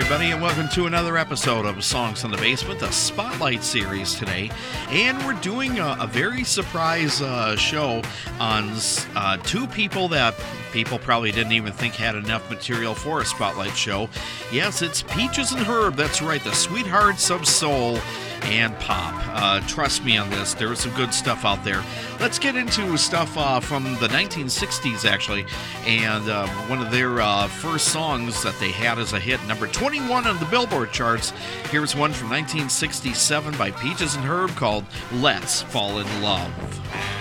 everybody, and welcome to another episode of Songs in the Basement, the Spotlight series today. And we're doing a, a very surprise uh, show on uh, two people that people probably didn't even think had enough material for a Spotlight show. Yes, it's Peaches and Herb, that's right, the sweethearts of soul and pop. Uh, trust me on this, there was some good stuff out there. Let's get into stuff uh, from the 1960s, actually, and uh, one of their uh, first songs that they had as a hit, number 21 on the Billboard charts. Here's one from 1967 by Peaches and Herb called Let's Fall in Love.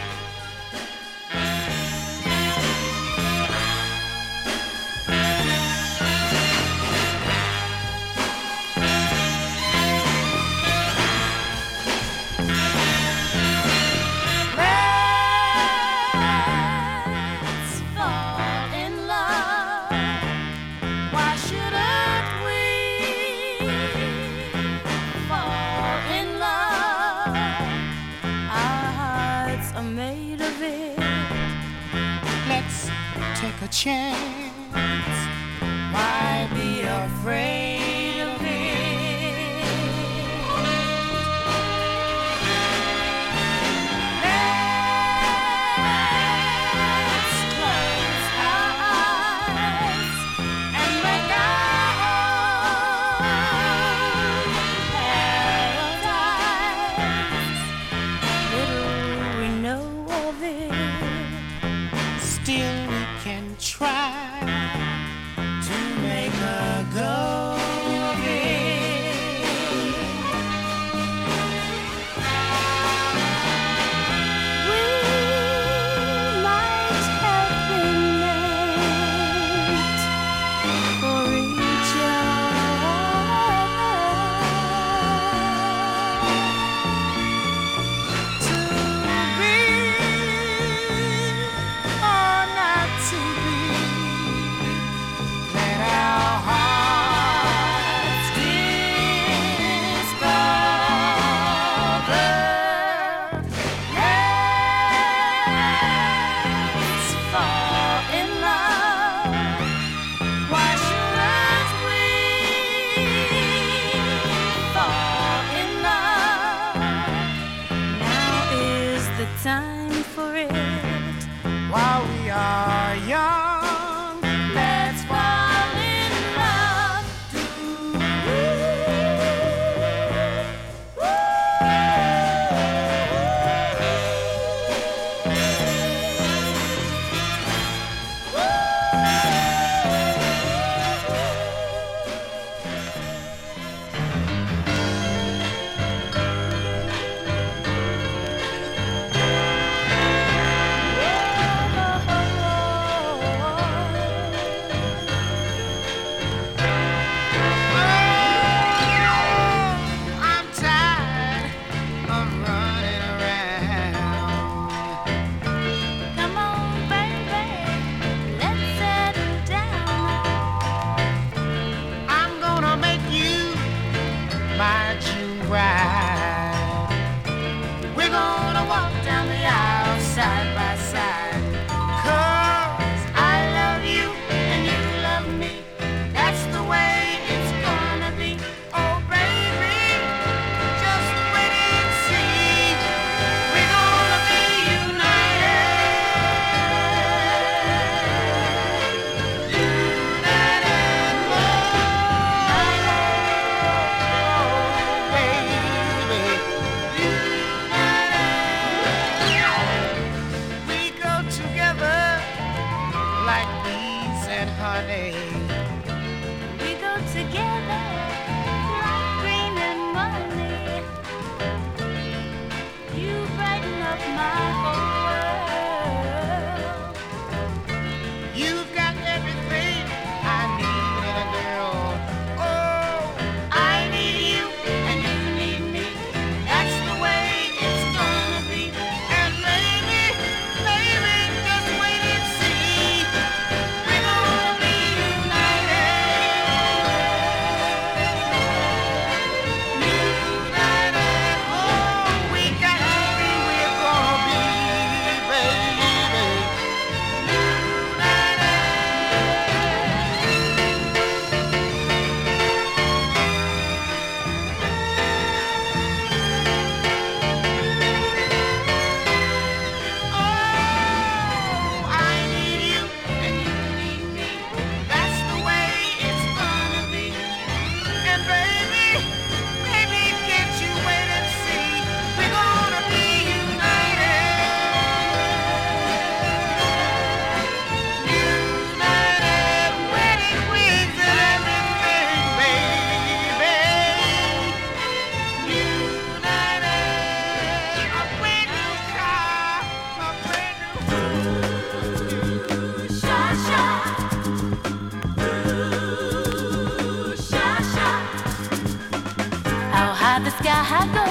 Ask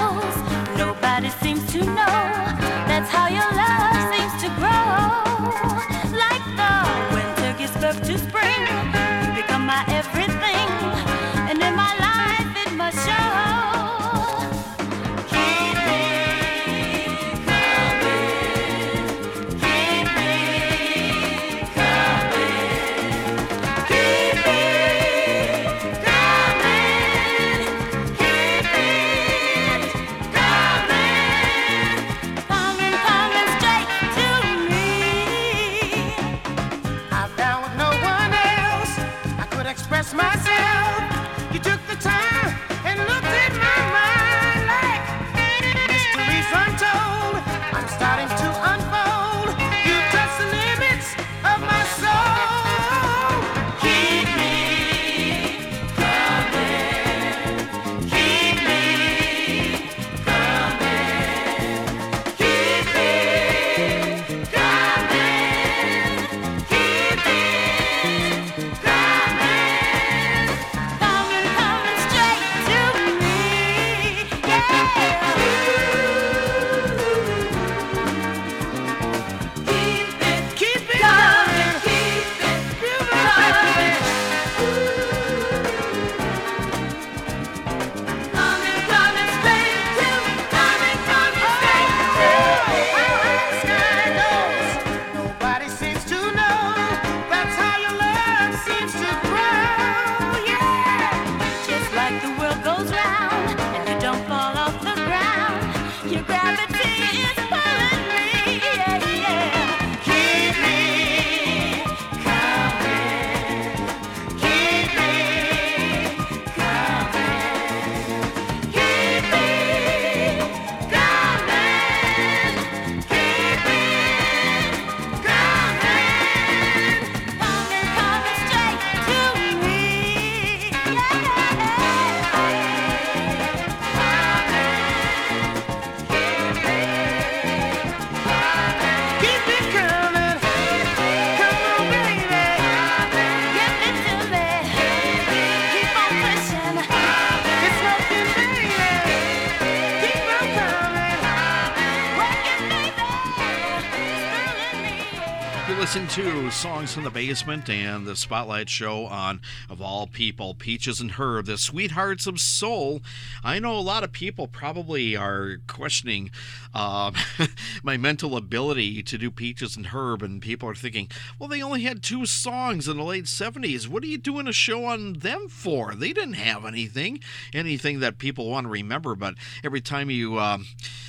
You listen to Songs from the Basement and the Spotlight Show on, of all people, Peaches and Herb, the Sweethearts of Soul. I know a lot of people probably are questioning uh, my mental ability to do Peaches and Herb, and people are thinking, well, they only had two songs in the late 70s. What are you doing a show on them for? They didn't have anything, anything that people want to remember, but every time you. Um,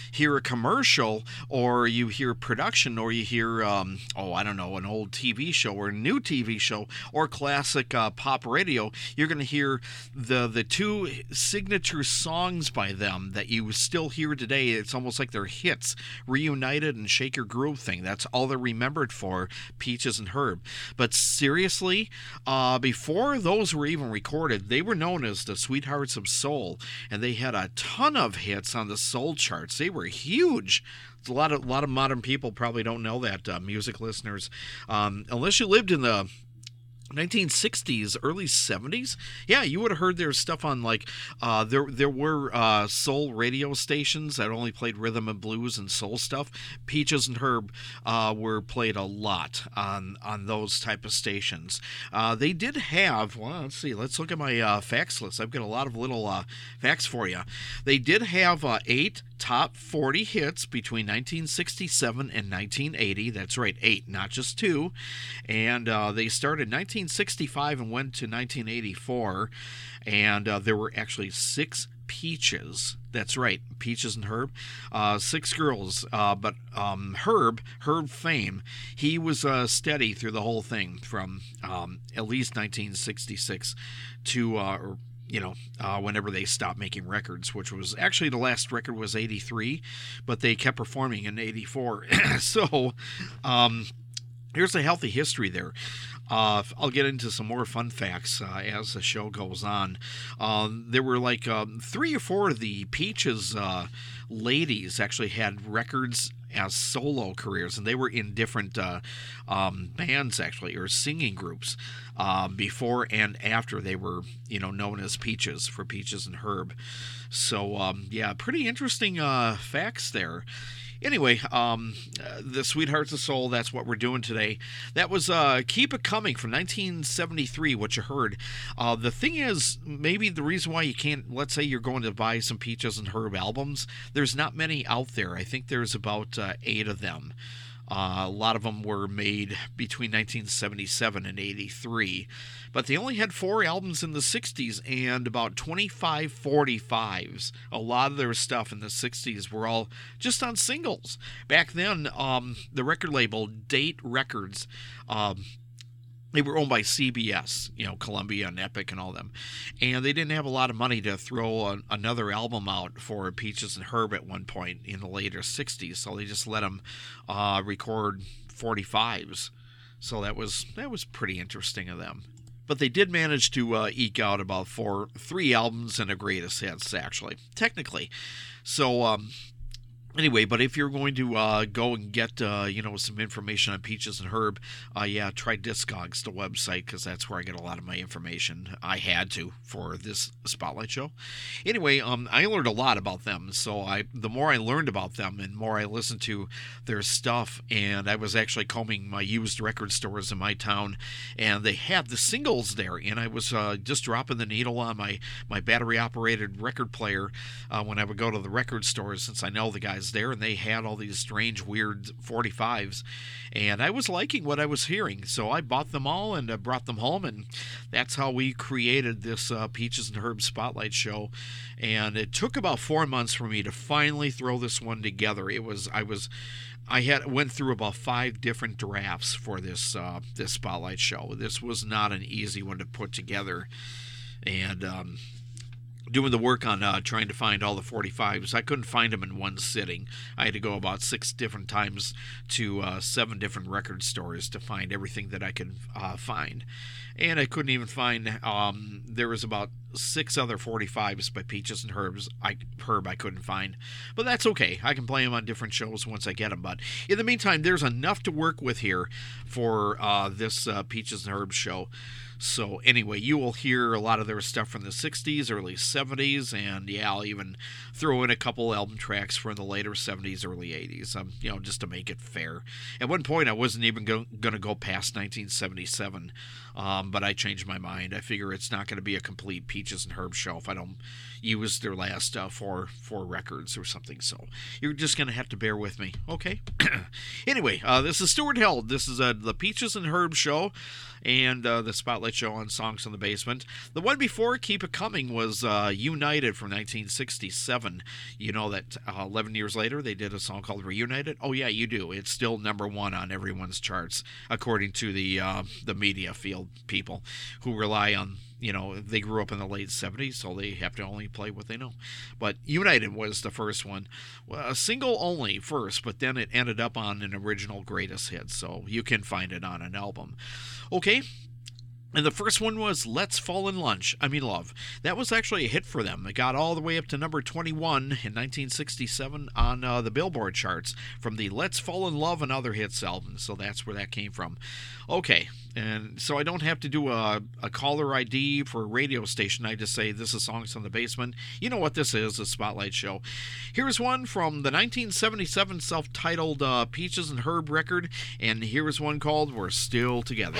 hear a commercial or you hear production or you hear um, oh i don't know an old tv show or a new tv show or classic uh, pop radio you're going to hear the the two signature songs by them that you still hear today. It's almost like they're hits. Reunited and shake your groove thing. That's all they're remembered for peaches and herb. But seriously uh, before those were even recorded they were known as the sweethearts of soul and they had a ton of hits on the soul charts. They were huge a lot of a lot of modern people probably don't know that uh, music listeners um, unless you lived in the 1960s, early 70s. Yeah, you would have heard their stuff on like uh, there. There were uh, soul radio stations that only played rhythm and blues and soul stuff. Peaches and Herb uh, were played a lot on on those type of stations. Uh, they did have. Well, let's see. Let's look at my uh, facts list. I've got a lot of little uh, facts for you. They did have eight top 40 hits between 1967 and 1980. That's right, eight, not just two. And uh, they started 1965 and went to 1984. And uh, there were actually six peaches. That's right, peaches and Herb. Uh, six girls, uh, but um, Herb, Herb Fame, he was uh, steady through the whole thing from um, at least 1966 to, uh, you know, uh, whenever they stopped making records, which was actually the last record was 83, but they kept performing in 84. so, um, here's a healthy history there. Uh, I'll get into some more fun facts uh, as the show goes on. Um, there were like um, three or four of the Peaches uh, ladies actually had records as solo careers, and they were in different uh, um, bands actually, or singing groups uh, before and after they were, you know, known as Peaches for Peaches and Herb. So um, yeah, pretty interesting uh, facts there. Anyway, um, the Sweethearts of Soul, that's what we're doing today. That was uh, Keep It Coming from 1973, what you heard. Uh, the thing is, maybe the reason why you can't, let's say you're going to buy some Peaches and Herb albums, there's not many out there. I think there's about uh, eight of them. Uh, a lot of them were made between 1977 and 83, but they only had four albums in the 60s and about 25 45s. A lot of their stuff in the 60s were all just on singles. Back then, um, the record label Date Records. Um, they were owned by CBS, you know, Columbia and Epic and all them. And they didn't have a lot of money to throw another album out for Peaches and Herb at one point in the later 60s. So they just let them uh, record 45s. So that was that was pretty interesting of them. But they did manage to uh, eke out about four, three albums and a greatest hits, actually, technically. So um, anyway, but if you're going to uh, go and get uh, you know some information on Peaches and Herb, uh, yeah, try Discogs, the website, because that's where I get a lot of my information. I had to for this spotlight show. Anyway, um, I learned a lot about them. So I, the more I learned about them, and more I listened to their stuff, and I was actually combing my used record stores in my town, and they had the singles there, and I was uh, just dropping the needle on my my battery operated record player uh, when I would go to the record stores, since I know the guys there, and they had all these strange, weird 45s. And I was liking what I was hearing, so I bought them all and uh, brought them home, and that's how we created this uh, Peaches and Herb Spotlight show. And it took about four months for me to finally throw this one together. It was, I was. I had went through about five different drafts for this uh, this spotlight show. This was not an easy one to put together, and um, doing the work on uh, trying to find all the 45s. I couldn't find them in one sitting. I had to go about six different times to uh, seven different record stores to find everything that I could uh, find. And I couldn't even find, um, there was about six other 45s by Peaches and Herbs. I Herb I couldn't find, but that's okay. I can play them on different shows once I get them. But in the meantime, there's enough to work with here for uh, this uh, Peaches and Herbs show. So anyway, you will hear a lot of their stuff from the 60s, early 70s, and yeah, I'll even throw in a couple album tracks from the later 70s, early 80s. Um, you know, just to make it fair. At one point, I wasn't even going to go past 1977, um, but I changed my mind. I figure it's not going to be a complete Peaches and Herb show if I don't use their last uh, four four records or something. So you're just going to have to bear with me, okay? anyway, uh, this is Stuart Held. This is uh, the Peaches and Herb show and uh, the Spotlight Show on Songs in the Basement. The one before Keep It Coming was uh, United from 1967. You know that uh, 11 years later they did a song called Reunited? Oh, yeah, you do. It's still number one on everyone's charts, according to the, uh, the media field people who rely on you know they grew up in the late 70s so they have to only play what they know but united was the first one a single only first but then it ended up on an original greatest hit so you can find it on an album okay and the first one was Let's Fall in Lunch, I mean Love. That was actually a hit for them. It got all the way up to number 21 in 1967 on uh, the Billboard charts from the Let's Fall in Love and Other Hits album. So that's where that came from. Okay, and so I don't have to do a, a caller ID for a radio station. I just say this is Songs from the Basement. You know what this is, a spotlight show. Here's one from the 1977 self titled uh, Peaches and Herb record, and here's one called We're Still Together.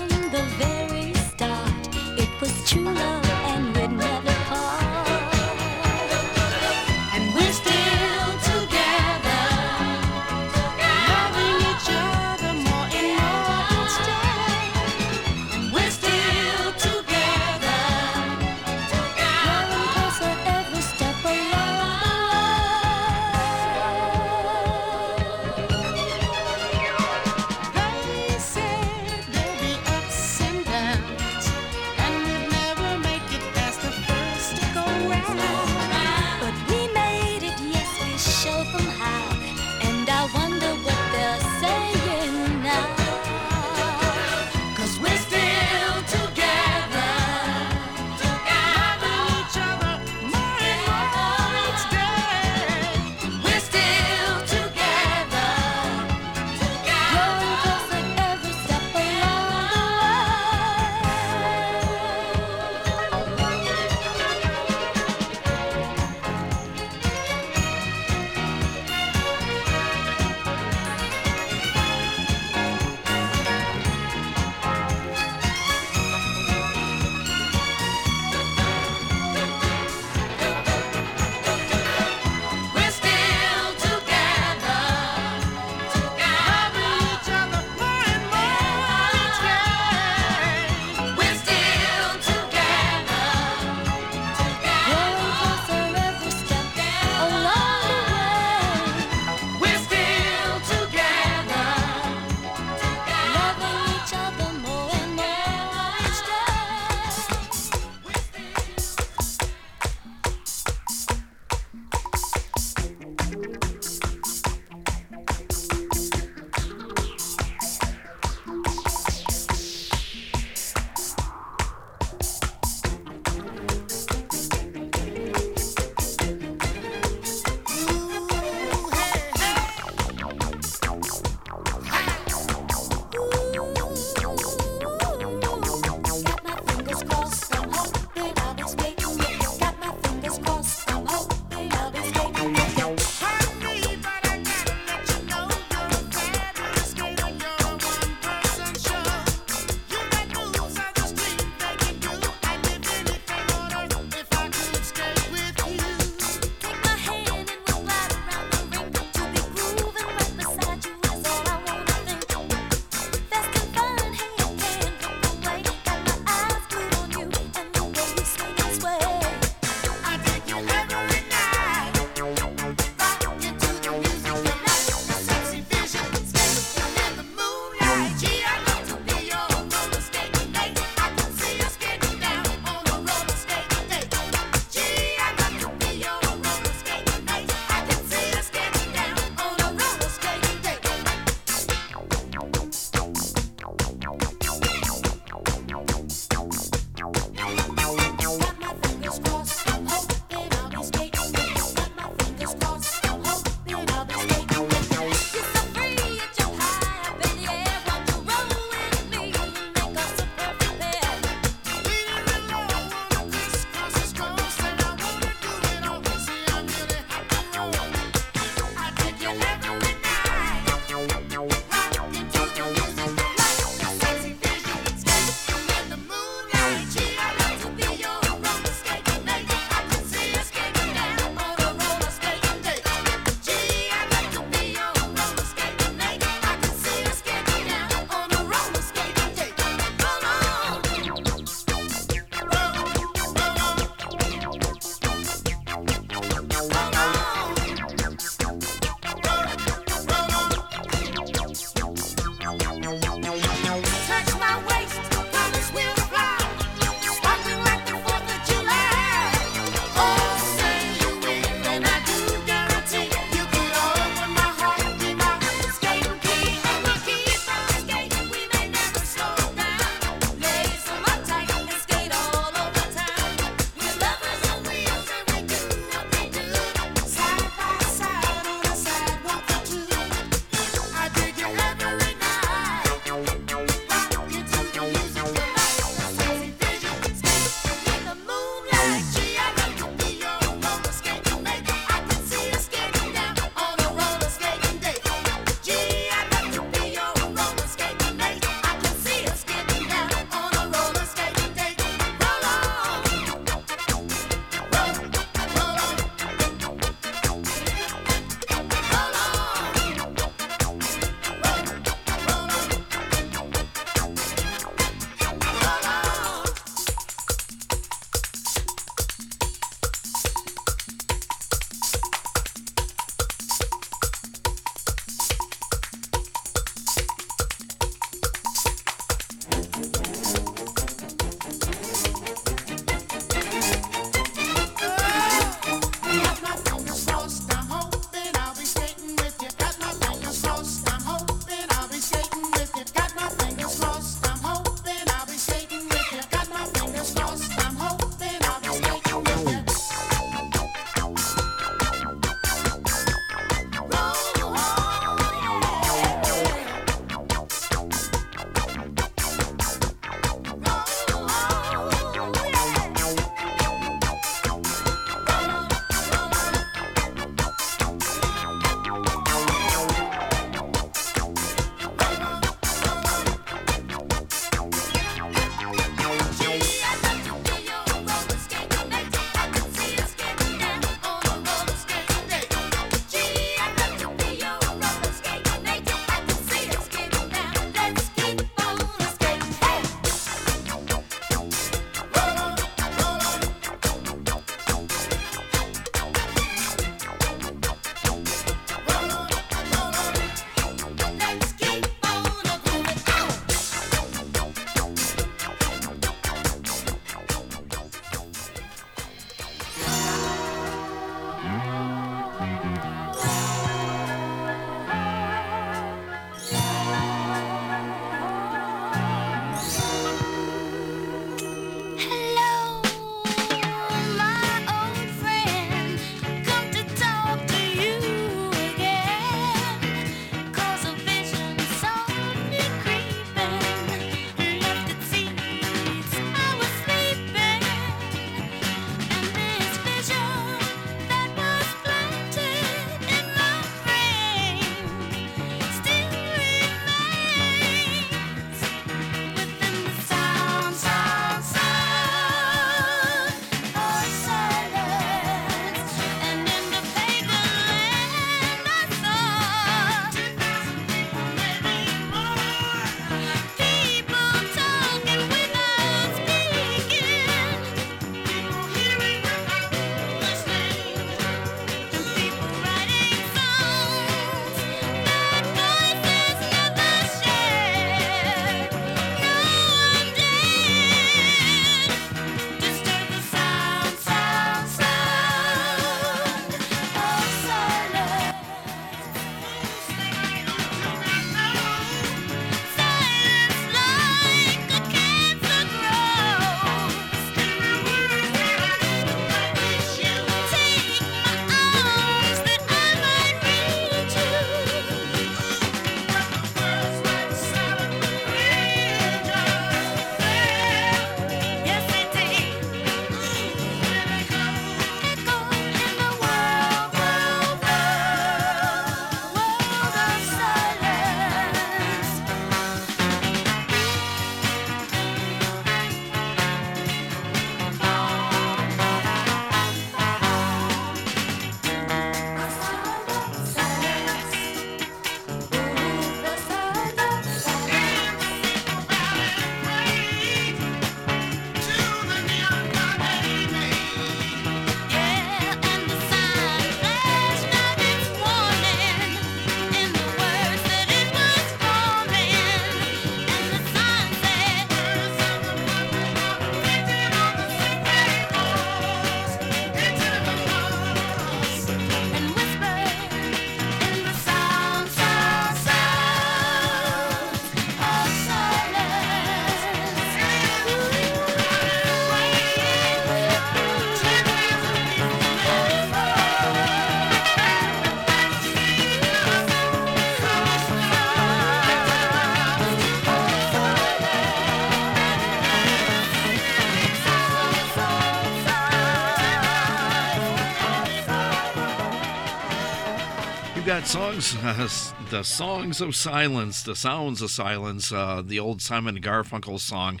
Got songs, uh, the songs of silence, the sounds of silence, uh, the old Simon Garfunkel song,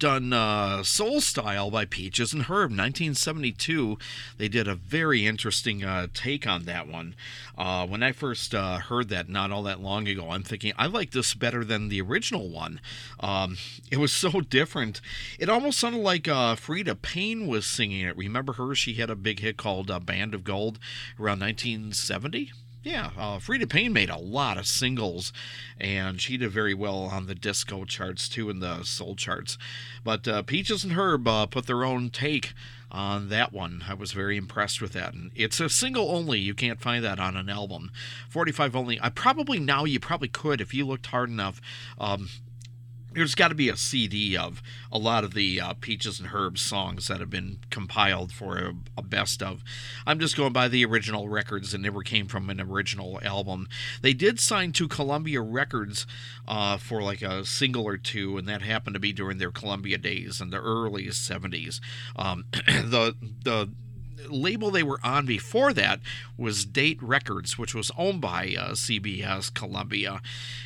done uh, soul style by Peaches and Herb, 1972. They did a very interesting uh, take on that one. Uh, when I first uh, heard that not all that long ago, I'm thinking I like this better than the original one. Um, it was so different. It almost sounded like uh, Freda Payne was singing it. Remember her? She had a big hit called "Band of Gold" around 1970. Yeah, uh, Freda Payne made a lot of singles, and she did very well on the disco charts too, and the soul charts. But uh, Peaches and Herb uh, put their own take on that one. I was very impressed with that, and it's a single only. You can't find that on an album. 45 only. I probably now you probably could if you looked hard enough. Um, there's got to be a CD of a lot of the uh, Peaches and Herbs songs that have been compiled for a, a, best of. I'm just going by the original records and never came from an original album. They did sign to Columbia Records uh, for like a single or two, and that happened to be during their Columbia days in the early 70s. Um, the the label they were on before that was Date Records, which was owned by uh, CBS Columbia,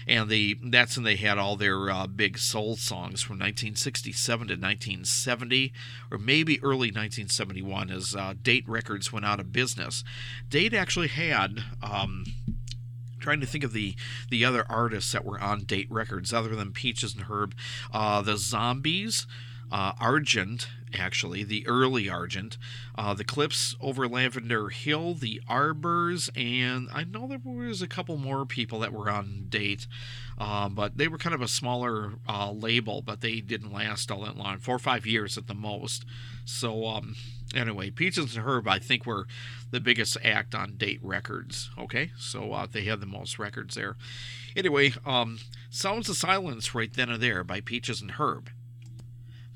and they that's when they had all their uh, big soul songs from 1967 to 1970, or maybe early 1971, as uh, Date Records went out of business. Date actually had. Um, trying to think of the the other artists that were on date records other than peaches and herb uh, the zombies uh, Argent, actually, the early Argent, uh, the Clips over Lavender Hill, the Arbors, and I know there was a couple more people that were on date, uh, but they were kind of a smaller uh, label, but they didn't last all that long, four or five years at the most. So, um, anyway, Peaches and Herb, I think, were the biggest act on date records. Okay, so uh, they had the most records there. Anyway, um, Sounds of Silence right then and there by Peaches and Herb.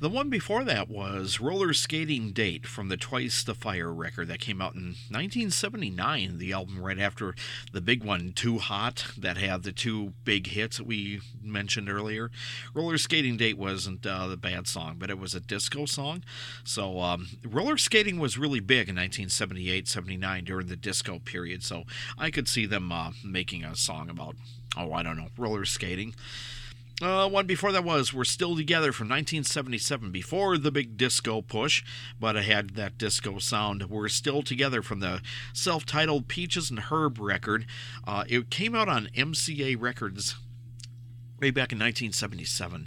The one before that was Roller Skating Date from the Twice the Fire record that came out in 1979, the album right after the big one, Too Hot, that had the two big hits that we mentioned earlier. Roller Skating Date wasn't uh, the bad song, but it was a disco song. So um, roller skating was really big in 1978 79 during the disco period, so I could see them uh, making a song about, oh, I don't know, roller skating. Uh, one before that was We're Still Together from 1977, before the big disco push, but it had that disco sound. We're Still Together from the self titled Peaches and Herb record. Uh, it came out on MCA Records way back in 1977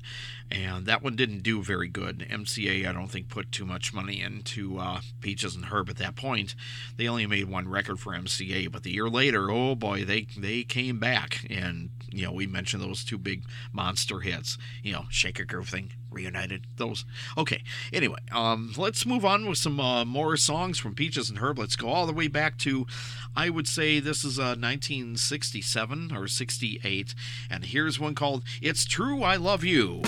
and that one didn't do very good. Mca i don't think put too much money into uh, peaches and herb at that point. They only made one record for mca but the year later oh boy they they came back. And you know we mentioned those two big monster hits you know shake a groove thing reunited those. Okay anyway um let's move on with some uh, more songs from peaches and herb. Let's go all the way back to i would say this is uh 1967 or 68 and here's one called it's true i love you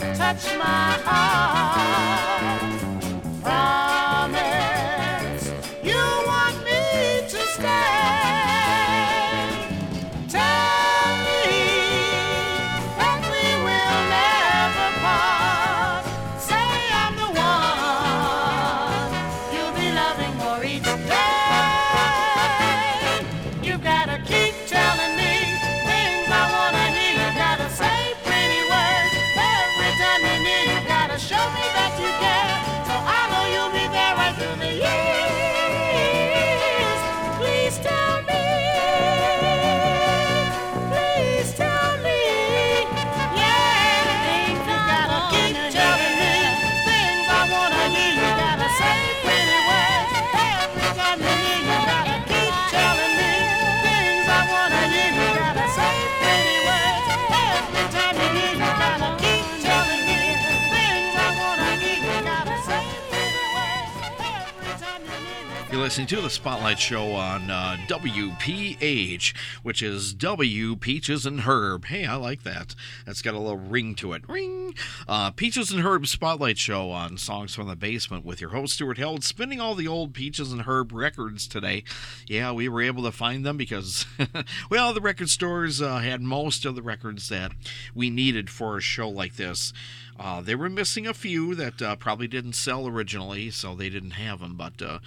touch my heart. listening to the Spotlight Show on uh, WPH, which is W Peaches and Herb. Hey, I like that. That's got a little ring to it. Ring! Uh, Peaches and Herb Spotlight Show on Songs from the Basement with your host, Stuart Held, spinning all the old Peaches and Herb records today. Yeah, we were able to find them because, well, the record stores uh, had most of the records that we needed for a show like this. Uh, they were missing a few that uh, probably didn't sell originally, so they didn't have them. But uh,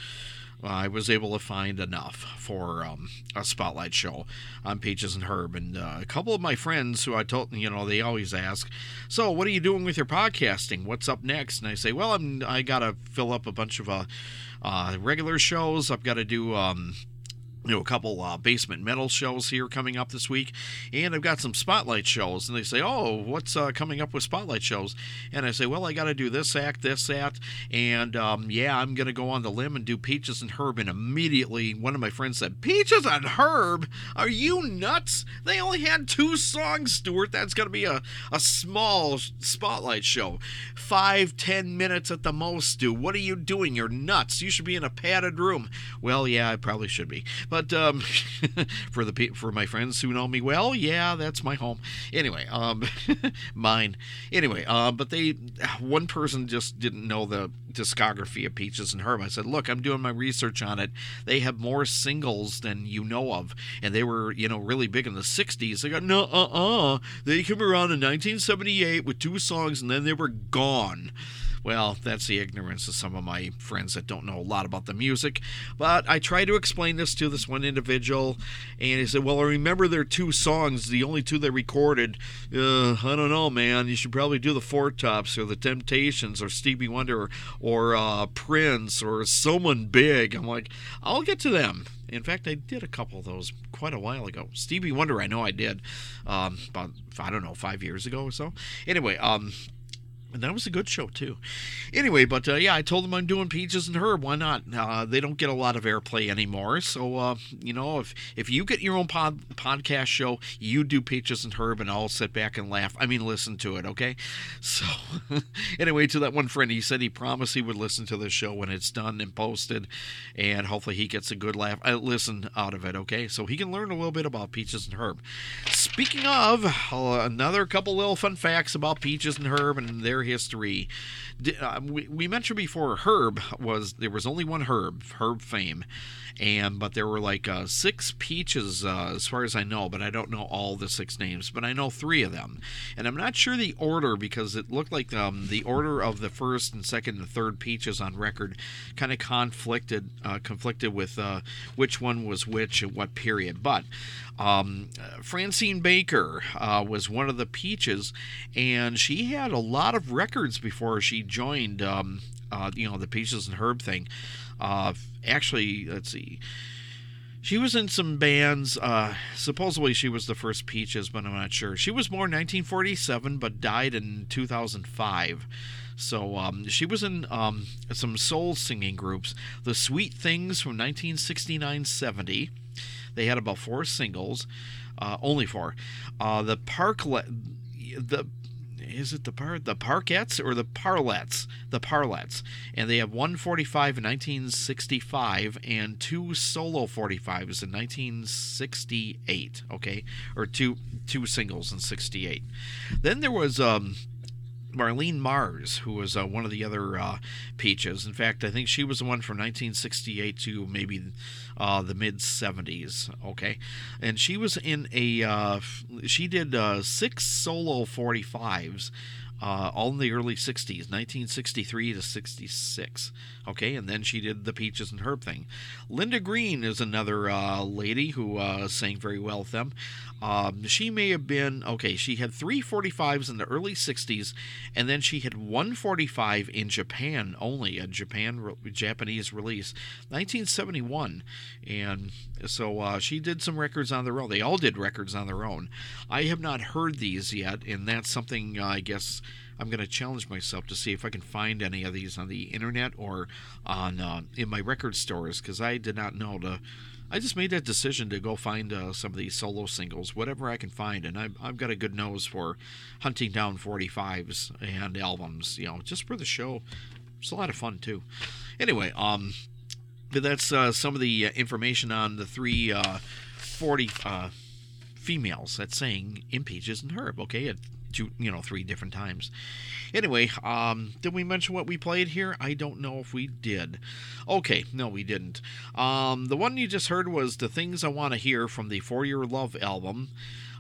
I was able to find enough for um, a spotlight show on Peaches and Herb. And uh, a couple of my friends who I told, you know, they always ask, "So, what are you doing with your podcasting? What's up next?" And I say, "Well, I'm I gotta fill up a bunch of uh, uh, regular shows. I've got to do." Um, you know, a couple uh, basement metal shows here coming up this week, and I've got some spotlight shows. And they say, "Oh, what's uh, coming up with spotlight shows?" And I say, "Well, I got to do this act, this act, and um, yeah, I'm going to go on the limb and do Peaches and Herb." And immediately, one of my friends said, "Peaches and Herb? Are you nuts? They only had two songs, Stuart. That's going to be a a small spotlight show, five, ten minutes at the most. Stu, what are you doing? You're nuts. You should be in a padded room." Well, yeah, I probably should be. But um, for the for my friends who know me well, yeah, that's my home. Anyway, um, mine. Anyway, uh, but they one person just didn't know the discography of Peaches and Herb. I said, look, I'm doing my research on it. They have more singles than you know of, and they were you know really big in the '60s. They got no, uh, uh. They came around in 1978 with two songs, and then they were gone. Well, that's the ignorance of some of my friends that don't know a lot about the music. But I tried to explain this to this one individual, and he said, Well, I remember their two songs, the only two they recorded. Uh, I don't know, man. You should probably do the Four Tops or the Temptations or Stevie Wonder or, or uh, Prince or someone big. I'm like, I'll get to them. In fact, I did a couple of those quite a while ago. Stevie Wonder, I know I did, um, about I don't know five years ago or so. Anyway, um, and that was a good show too. Anyway, but uh, yeah, I told them I'm doing Peaches and Herb. Why not? Uh, they don't get a lot of airplay anymore, so uh, you know, if if you get your own pod, podcast show, you do Peaches and Herb, and I'll sit back and laugh. I mean, listen to it, okay? So anyway, to that one friend, he said he promised he would listen to the show when it's done and posted, and hopefully he gets a good laugh, uh, listen out of it, okay? So he can learn a little bit about Peaches and Herb. Speaking of, uh, another couple little fun facts about Peaches and Herb and history. Uh, we, we mentioned before Herb was there was only one Herb, Herb Fame, and but there were like uh, six peaches uh, as far as I know, but I don't know all the six names, but I know three of them, and I'm not sure the order because it looked like um, the order of the first and second and third peaches on record kind of conflicted uh, conflicted with uh, which one was which and what period, but. Um, Francine Baker uh, was one of the peaches, and she had a lot of records before she joined, um, uh, you know, the Peaches and Herb thing. Uh, actually, let's see. She was in some bands. Uh, supposedly, she was the first Peaches, but I'm not sure. She was born 1947, but died in 2005. So um, she was in um, some soul singing groups. The Sweet Things from 1969 70. They had about four singles, uh, only four. Uh, the Parklet, the is it the par the Parkettes or the Parlettes? The Parlettes, and they have 145 in 1965 and two solo 45s in 1968. Okay, or two two singles in 68. Then there was um. Marlene Mars, who was uh, one of the other uh, Peaches. In fact, I think she was the one from 1968 to maybe uh, the mid 70s. Okay, and she was in a uh, she did uh, six solo 45s. Uh, all in the early 60s, 1963 to 66. Okay, and then she did the Peaches and Herb thing. Linda Green is another lady who sang very well with them. Um, she may have been, okay, she had three 45s in the early 60s, and then she had one 45 in Japan only, a Japan Japanese release, 1971. And so uh, she did some records on their own. They all did records on their own. I have not heard these yet, and that's something uh, I guess I'm going to challenge myself to see if I can find any of these on the internet or on uh, in my record stores because I did not know to. I just made that decision to go find uh, some of these solo singles, whatever I can find, and I've, I've got a good nose for hunting down 45s and albums, you know, just for the show. It's a lot of fun too. Anyway, um, that's uh, some of the uh, information on the three uh, 40 uh, females that sang in Peaches and Herb. Okay, at two, you know, three different times. Anyway, um, did we mention what we played here? I don't know if we did. Okay, no, we didn't. Um, the one you just heard was "The Things I Want to Hear" from the For Your Love album.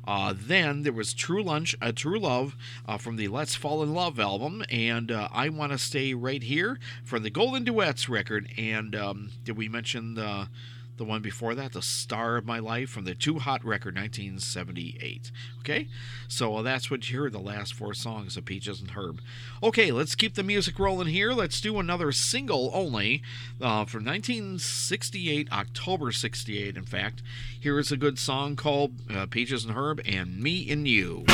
Uh, then there was True Lunch, uh, True Love uh, from the Let's Fall in Love album, and uh, I Want to Stay Right Here from the Golden Duets record. And um, did we mention the the one before that, The Star of My Life from the Too Hot record, 1978. Okay, so that's what you heard, the last four songs of Peaches and Herb. Okay, let's keep the music rolling here. Let's do another single only uh, from 1968, October 68, in fact. Here is a good song called uh, Peaches and Herb and Me and You.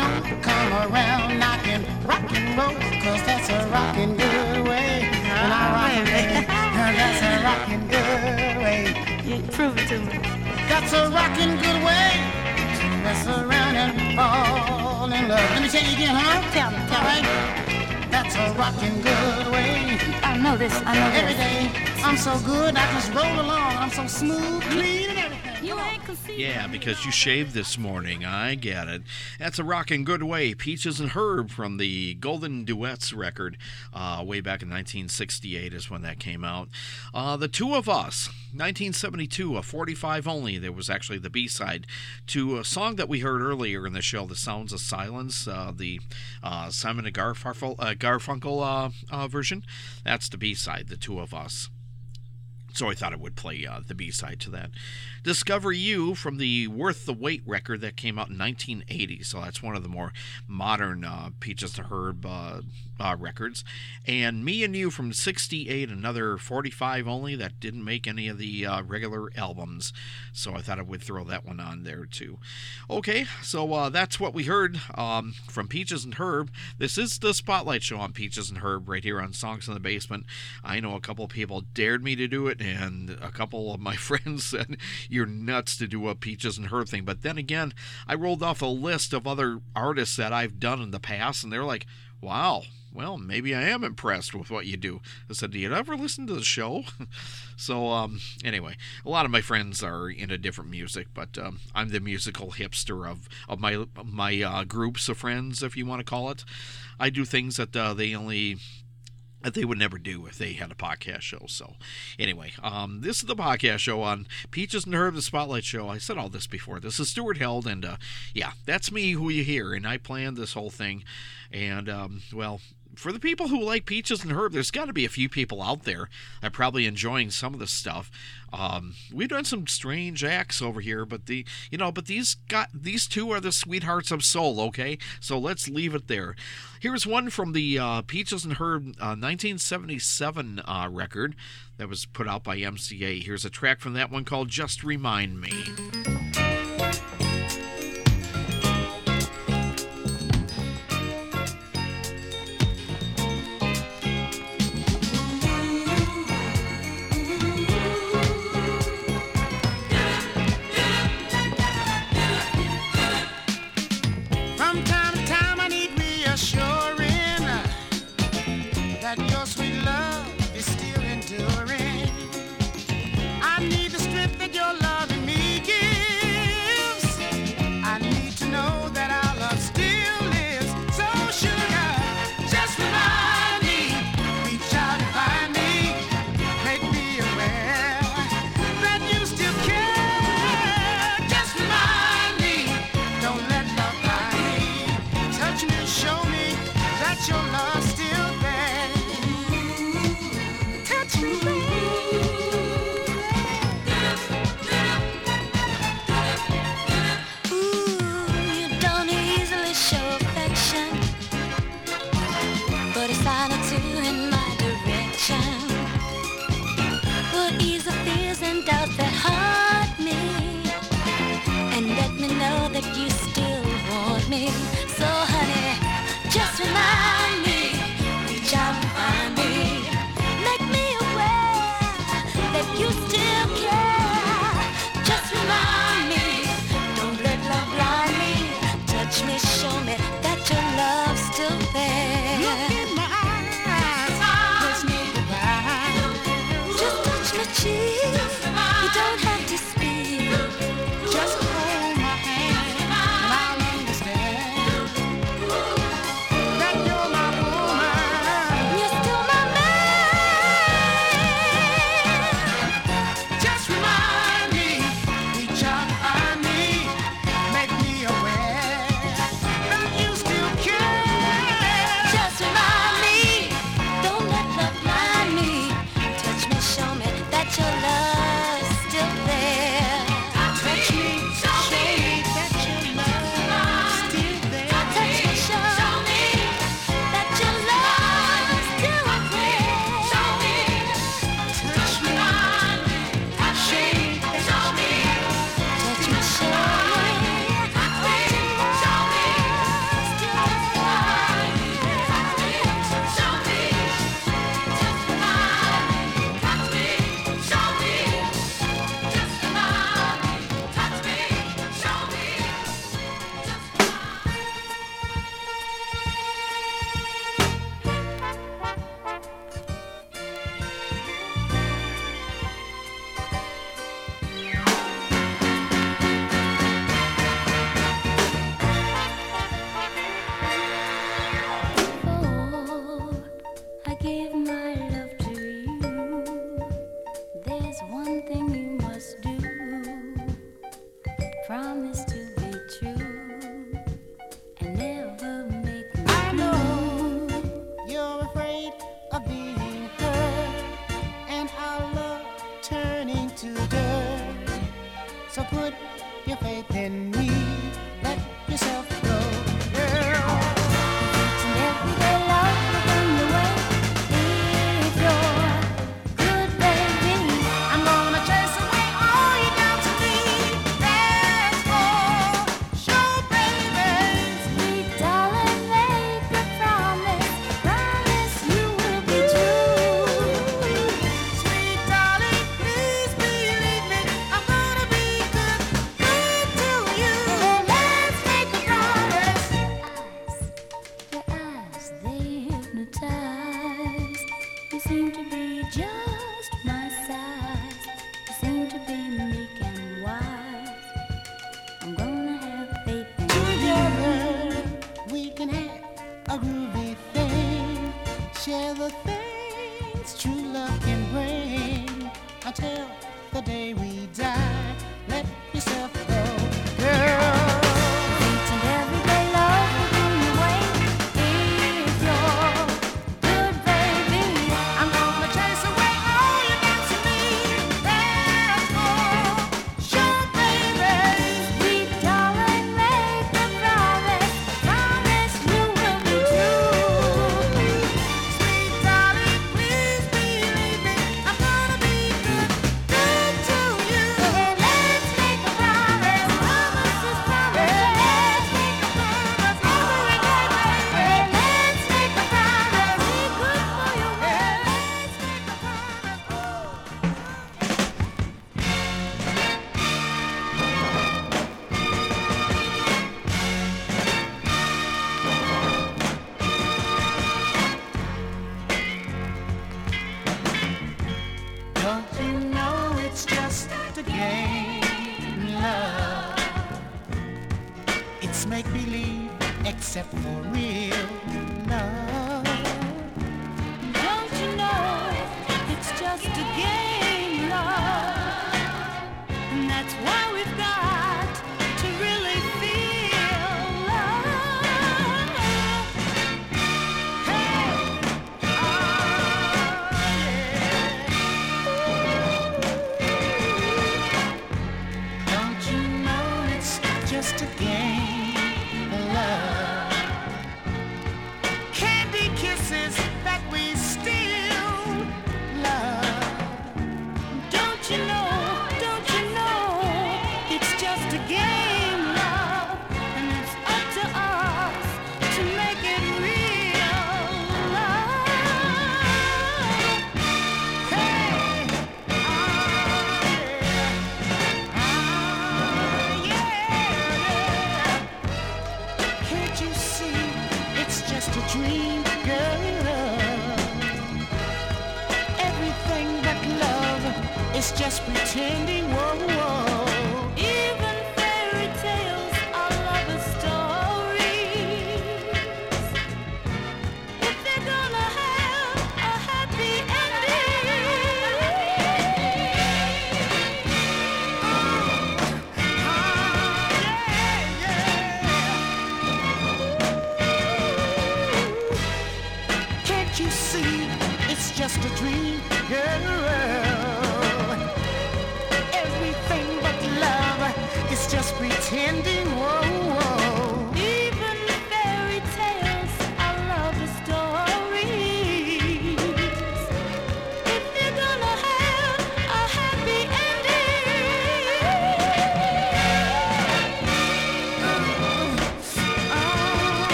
Don't come around knocking rock and roll, cause that's a rockin' good way. And I rock ah. it, baby. That's a rockin' good way. You prove it to me. That's a rockin' good way to mess around and fall in love. Let me tell you again, huh? Tell me, tell me. right. That's a rockin' good way. I know this. I know Every this. day I'm so good, I just roll along. I'm so smooth, clean, Yeah, because you shaved this morning. I get it. That's a rockin' good way. Peaches and Herb from the Golden Duets record, uh, way back in 1968 is when that came out. Uh, the Two of Us, 1972, a 45 only. There was actually the B side to a song that we heard earlier in the show, The Sounds of Silence, uh, the uh, Simon and Garfunkel, uh, Garfunkel uh, version. That's the B side, The Two of Us. So I thought it would play uh, the B side to that. Discover You from the Worth the Wait record that came out in 1980. So that's one of the more modern uh, Peaches to Herb uh, uh, records. And Me and You from 68, another 45 only that didn't make any of the uh, regular albums. So I thought I would throw that one on there too. Okay, so uh, that's what we heard um, from Peaches and Herb. This is the Spotlight Show on Peaches and Herb right here on Songs in the Basement. I know a couple people dared me to do it, and a couple of my friends said, You're nuts to do a Peaches and Herb thing. But then again, I rolled off a list of other artists that I've done in the past, and they're like, Wow, well, maybe I am impressed with what you do. I said, Do you ever listen to the show? so, um, anyway, a lot of my friends are into different music, but um, I'm the musical hipster of, of my, my uh, groups of friends, if you want to call it. I do things that uh, they only that they would never do if they had a podcast show. So, anyway, um, this is the podcast show on Peaches and Herb, the Spotlight Show. I said all this before. This is Stuart Held, and uh, yeah, that's me who you hear, and I planned this whole thing. And, um, well, for the people who like Peaches and Herb, there's got to be a few people out there that probably enjoying some of the stuff. Um, we've done some strange acts over here, but the you know, but these got these two are the sweethearts of soul. Okay, so let's leave it there. Here's one from the uh, Peaches and Herb uh, 1977 uh, record that was put out by MCA. Here's a track from that one called "Just Remind Me."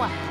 万。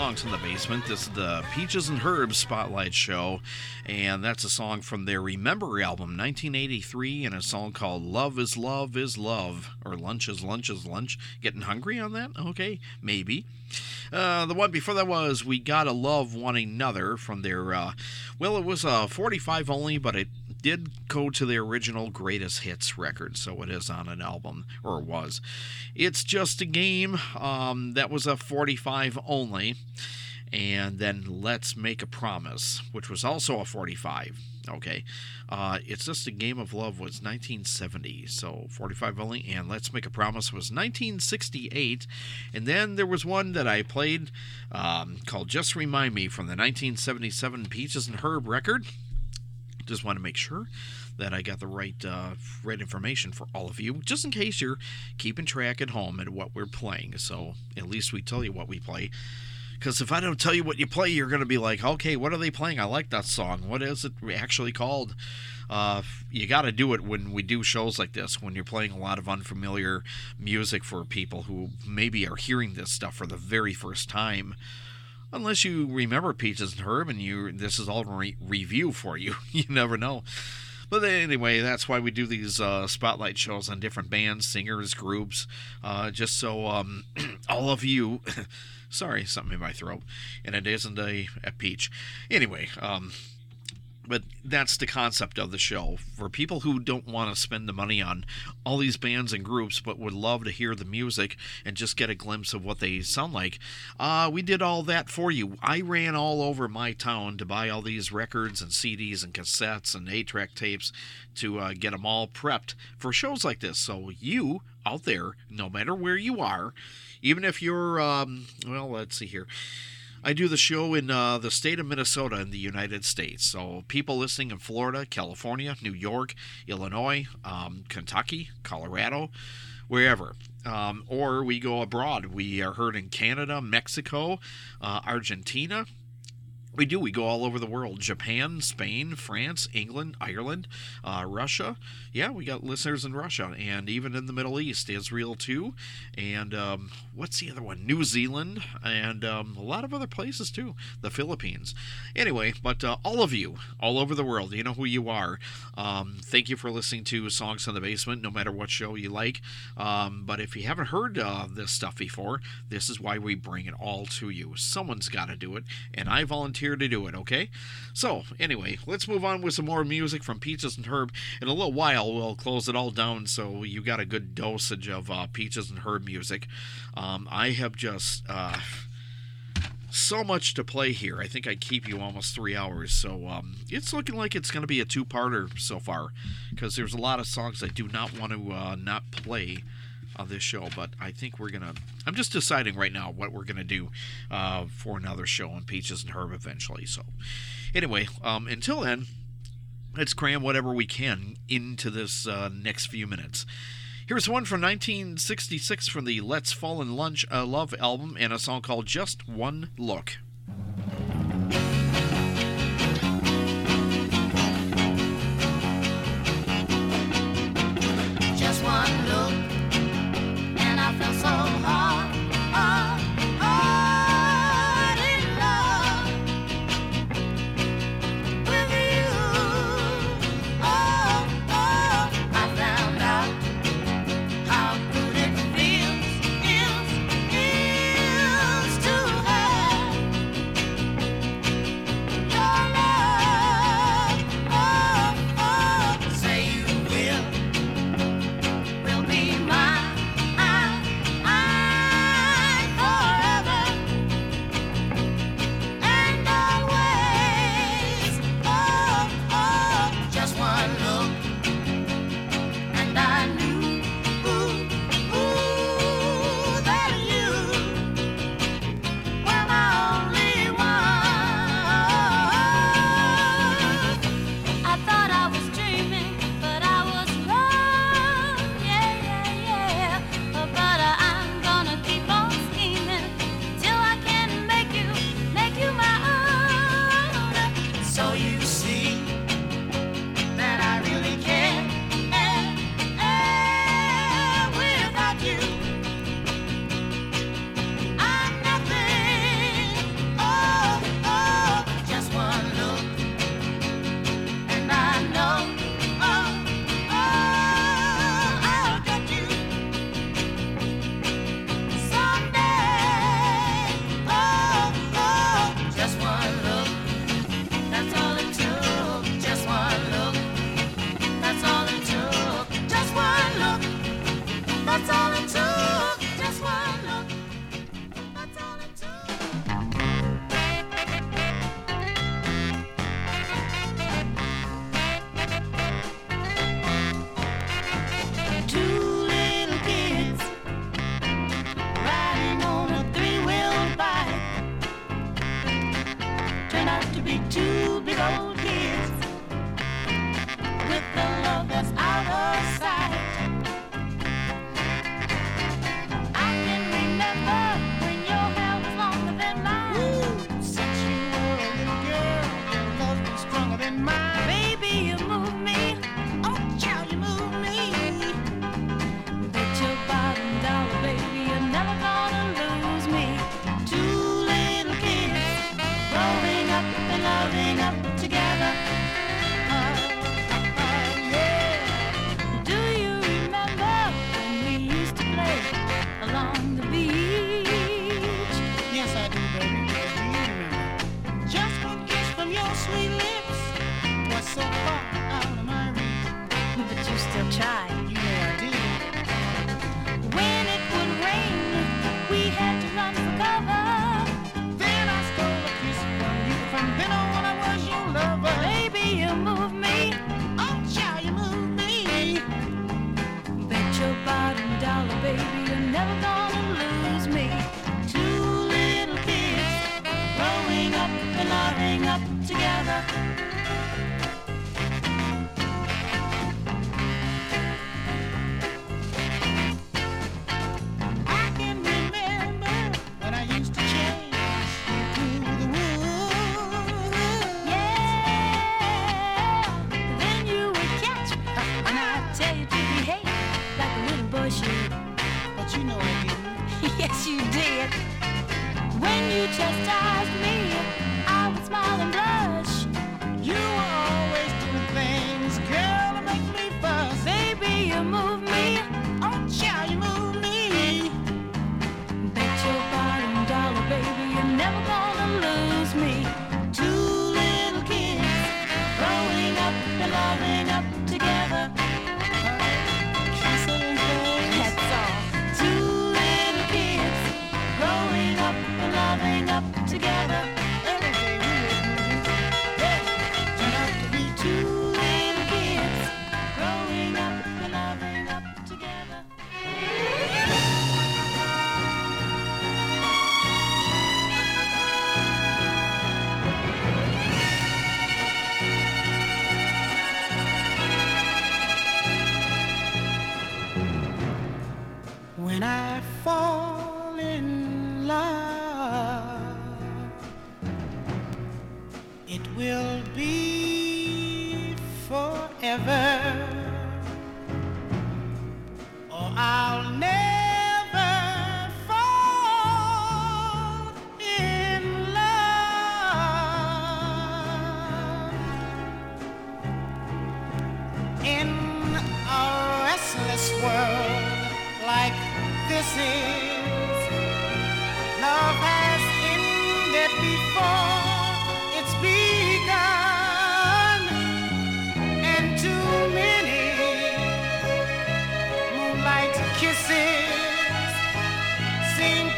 Songs in the Basement. This is the Peaches and Herbs Spotlight Show, and that's a song from their Remember album, 1983, and a song called Love is Love is Love, or Lunch is Lunch is Lunch. Getting hungry on that? Okay, maybe. Uh, the one before that was We Gotta Love One Another from their, uh, well, it was a 45 only, but it go to the original greatest hits record, so it is on an album, or was. It's Just a Game, um, that was a 45 only. And then Let's Make a Promise, which was also a 45. Okay. Uh, it's Just a Game of Love was 1970, so 45 only. And Let's Make a Promise was 1968. And then there was one that I played um, called Just Remind Me from the 1977 Peaches and Herb record. Just want to make sure that I got the right uh, right information for all of you, just in case you're keeping track at home at what we're playing. So at least we tell you what we play. Because if I don't tell you what you play, you're going to be like, okay, what are they playing? I like that song. What is it actually called? Uh, you got to do it when we do shows like this, when you're playing a lot of unfamiliar music for people who maybe are hearing this stuff for the very first time unless you remember Peaches and Herb and you this is all re- review for you. you never know. But anyway, that's why we do these uh, spotlight shows on different bands, singers, groups, uh, just so um, all of you. sorry, something in my throat, and it isn't a, a peach. Anyway, um, but that's the concept of the show. For people who don't want to spend the money on all these bands and groups but would love to hear the music and just get a glimpse of what they sound like uh, we did all that for you. I ran all over my town to buy all these records and cds and cassettes and 8 track tapes to uh, get them all prepped for shows like this. So you out there no matter where you are even if you're um, well let's see here I do the show in uh, the state of Minnesota in the United States. So people listening in Florida, California, New York, Illinois, um, Kentucky, Colorado, wherever. Um, or we go abroad. We are heard in Canada, Mexico, uh, Argentina. We do. We go all over the world Japan, Spain, France, England, Ireland, uh, Russia. Yeah, we got listeners in Russia and even in the Middle East, Israel too. And um, what's the other one? New Zealand and um, a lot of other places too. The Philippines. Anyway, but uh, all of you, all over the world, you know who you are. Um, thank you for listening to Songs in the Basement, no matter what show you like. Um, but if you haven't heard uh, this stuff before, this is why we bring it all to you. Someone's got to do it, and I volunteer to do it, okay? So, anyway, let's move on with some more music from Peaches and Herb. In a little while, we'll close it all down so you got a good dosage of uh, Peaches and Herb music. Um, I have just. Uh, so much to play here. I think I keep you almost three hours, so um, it's looking like it's going to be a two-parter so far, because there's a lot of songs I do not want to uh, not play on this show. But I think we're gonna. I'm just deciding right now what we're gonna do uh, for another show on Peaches and Herb eventually. So, anyway, um, until then, let's cram whatever we can into this uh, next few minutes. Here's one from 1966 from the Let's Fall in Lunch uh, Love album and a song called Just One Look.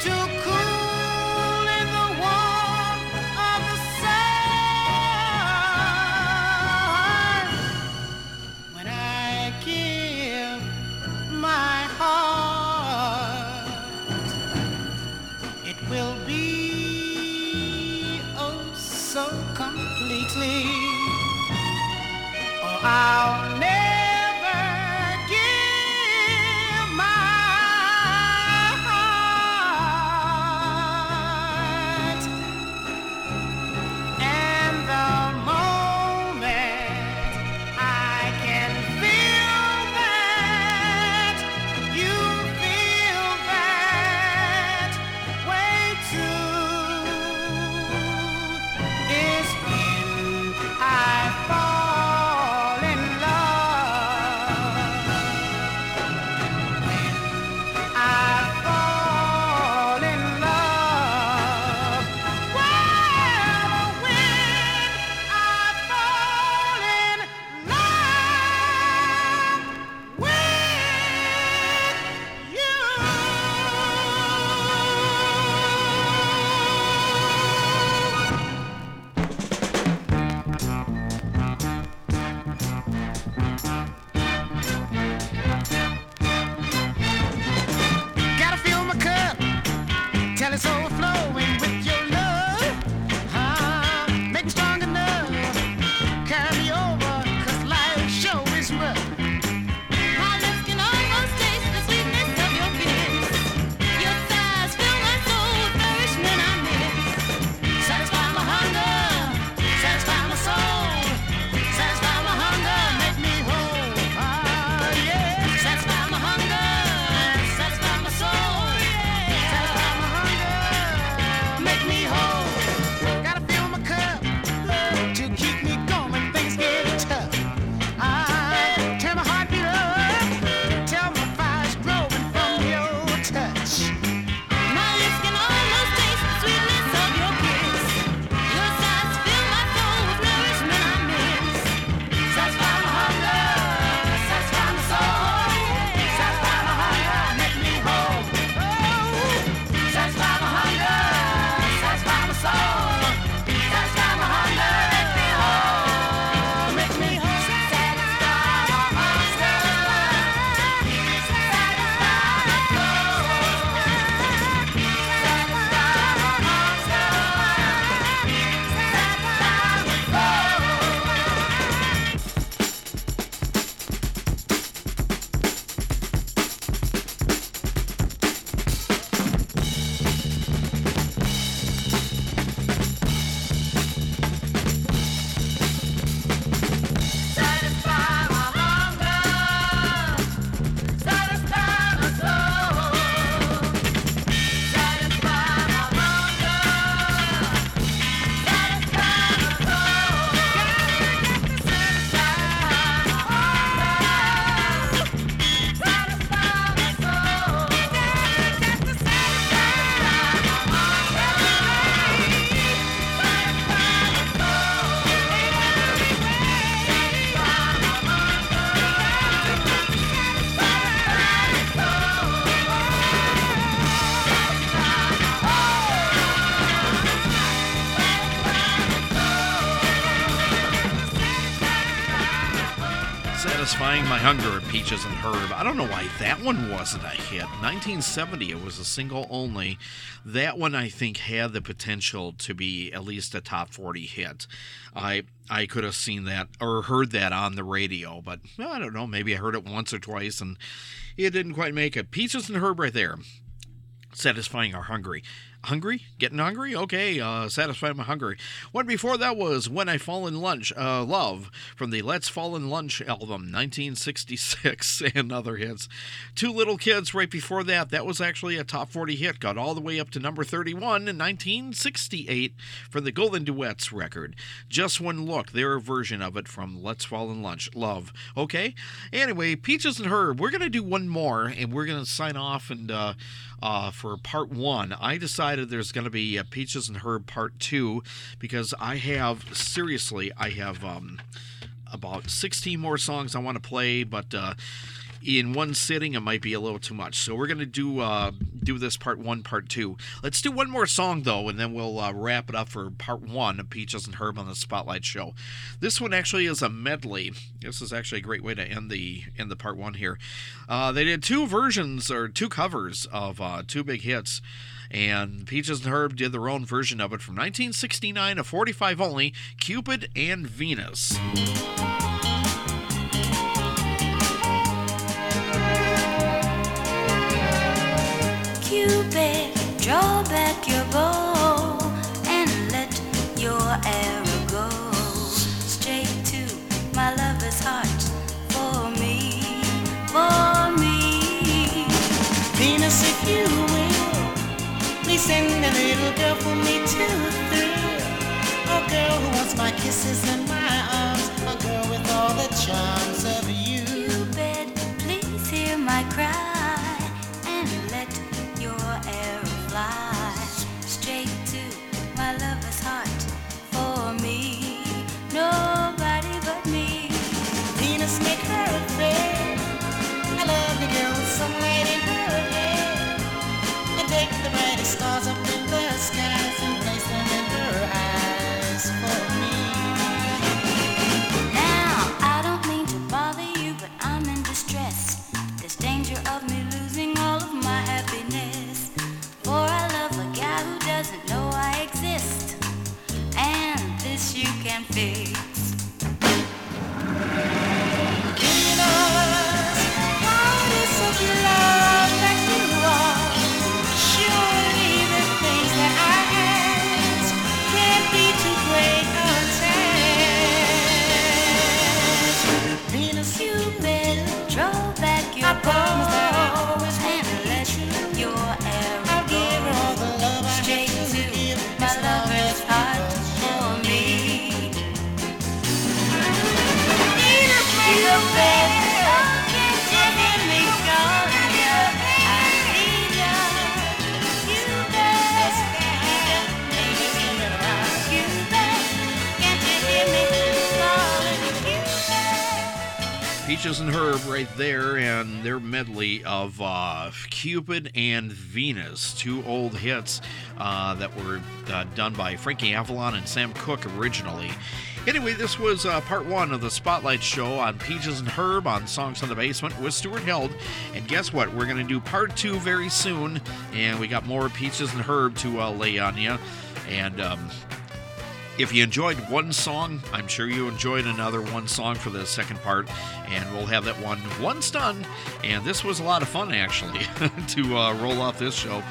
To cool Peaches and Herb. I don't know why that one wasn't a hit. 1970, it was a single only. That one, I think, had the potential to be at least a top 40 hit. I I could have seen that or heard that on the radio, but I don't know. Maybe I heard it once or twice and it didn't quite make it. Peaches and Herb right there. Satisfying our hungry. Hungry? Getting hungry? Okay, uh, satisfy my hungry. One before that was When I Fall in Lunch, uh, Love from the Let's Fall in Lunch album, 1966, and other hits. Two Little Kids right before that. That was actually a top 40 hit, got all the way up to number 31 in 1968 from the Golden Duets record. Just One Look, their version of it from Let's Fall in Lunch, Love. Okay? Anyway, Peaches and Herb, we're to do one more, and we're to sign off and uh, uh, for part one. I decided there's going to be uh, Peaches and Herb part two because I have, seriously, I have um, about 16 more songs I want to play, but. Uh, in one sitting, it might be a little too much. So we're gonna do uh, do this part one, part two. Let's do one more song though, and then we'll uh, wrap it up for part one of Peaches and Herb on the Spotlight Show. This one actually is a medley. This is actually a great way to end the end the part one here. Uh, they did two versions or two covers of uh, two big hits. And Peaches and Herb did their own version of it from 1969 to 45 only Cupid and Venus. Cupid, draw back your bow and let your arrow go straight to my lover's heart for me, for me. Venus, if you please send a little girl for me to thrill. A girl who wants my kisses and my arms. A girl with all the charms of you. Cupid, please hear my cry Peaches and Herb right there, and their medley of uh, Cupid and Venus, two old hits uh, that were uh, done by Frankie Avalon and Sam Cooke originally. Anyway, this was uh, part one of the Spotlight Show on Peaches and Herb on Songs in the Basement with Stuart Held. And guess what? We're going to do part two very soon, and we got more Peaches and Herb to uh, lay on you. And um, if you enjoyed one song, I'm sure you enjoyed another one song for the second part, and we'll have that one once done. And this was a lot of fun, actually, to uh, roll off this show.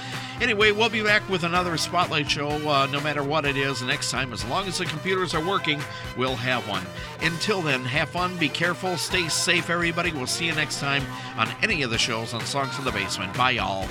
Anyway, we'll be back with another Spotlight show, uh, no matter what it is, next time. As long as the computers are working, we'll have one. Until then, have fun, be careful, stay safe, everybody. We'll see you next time on any of the shows on Songs in the Basement. Bye, y'all.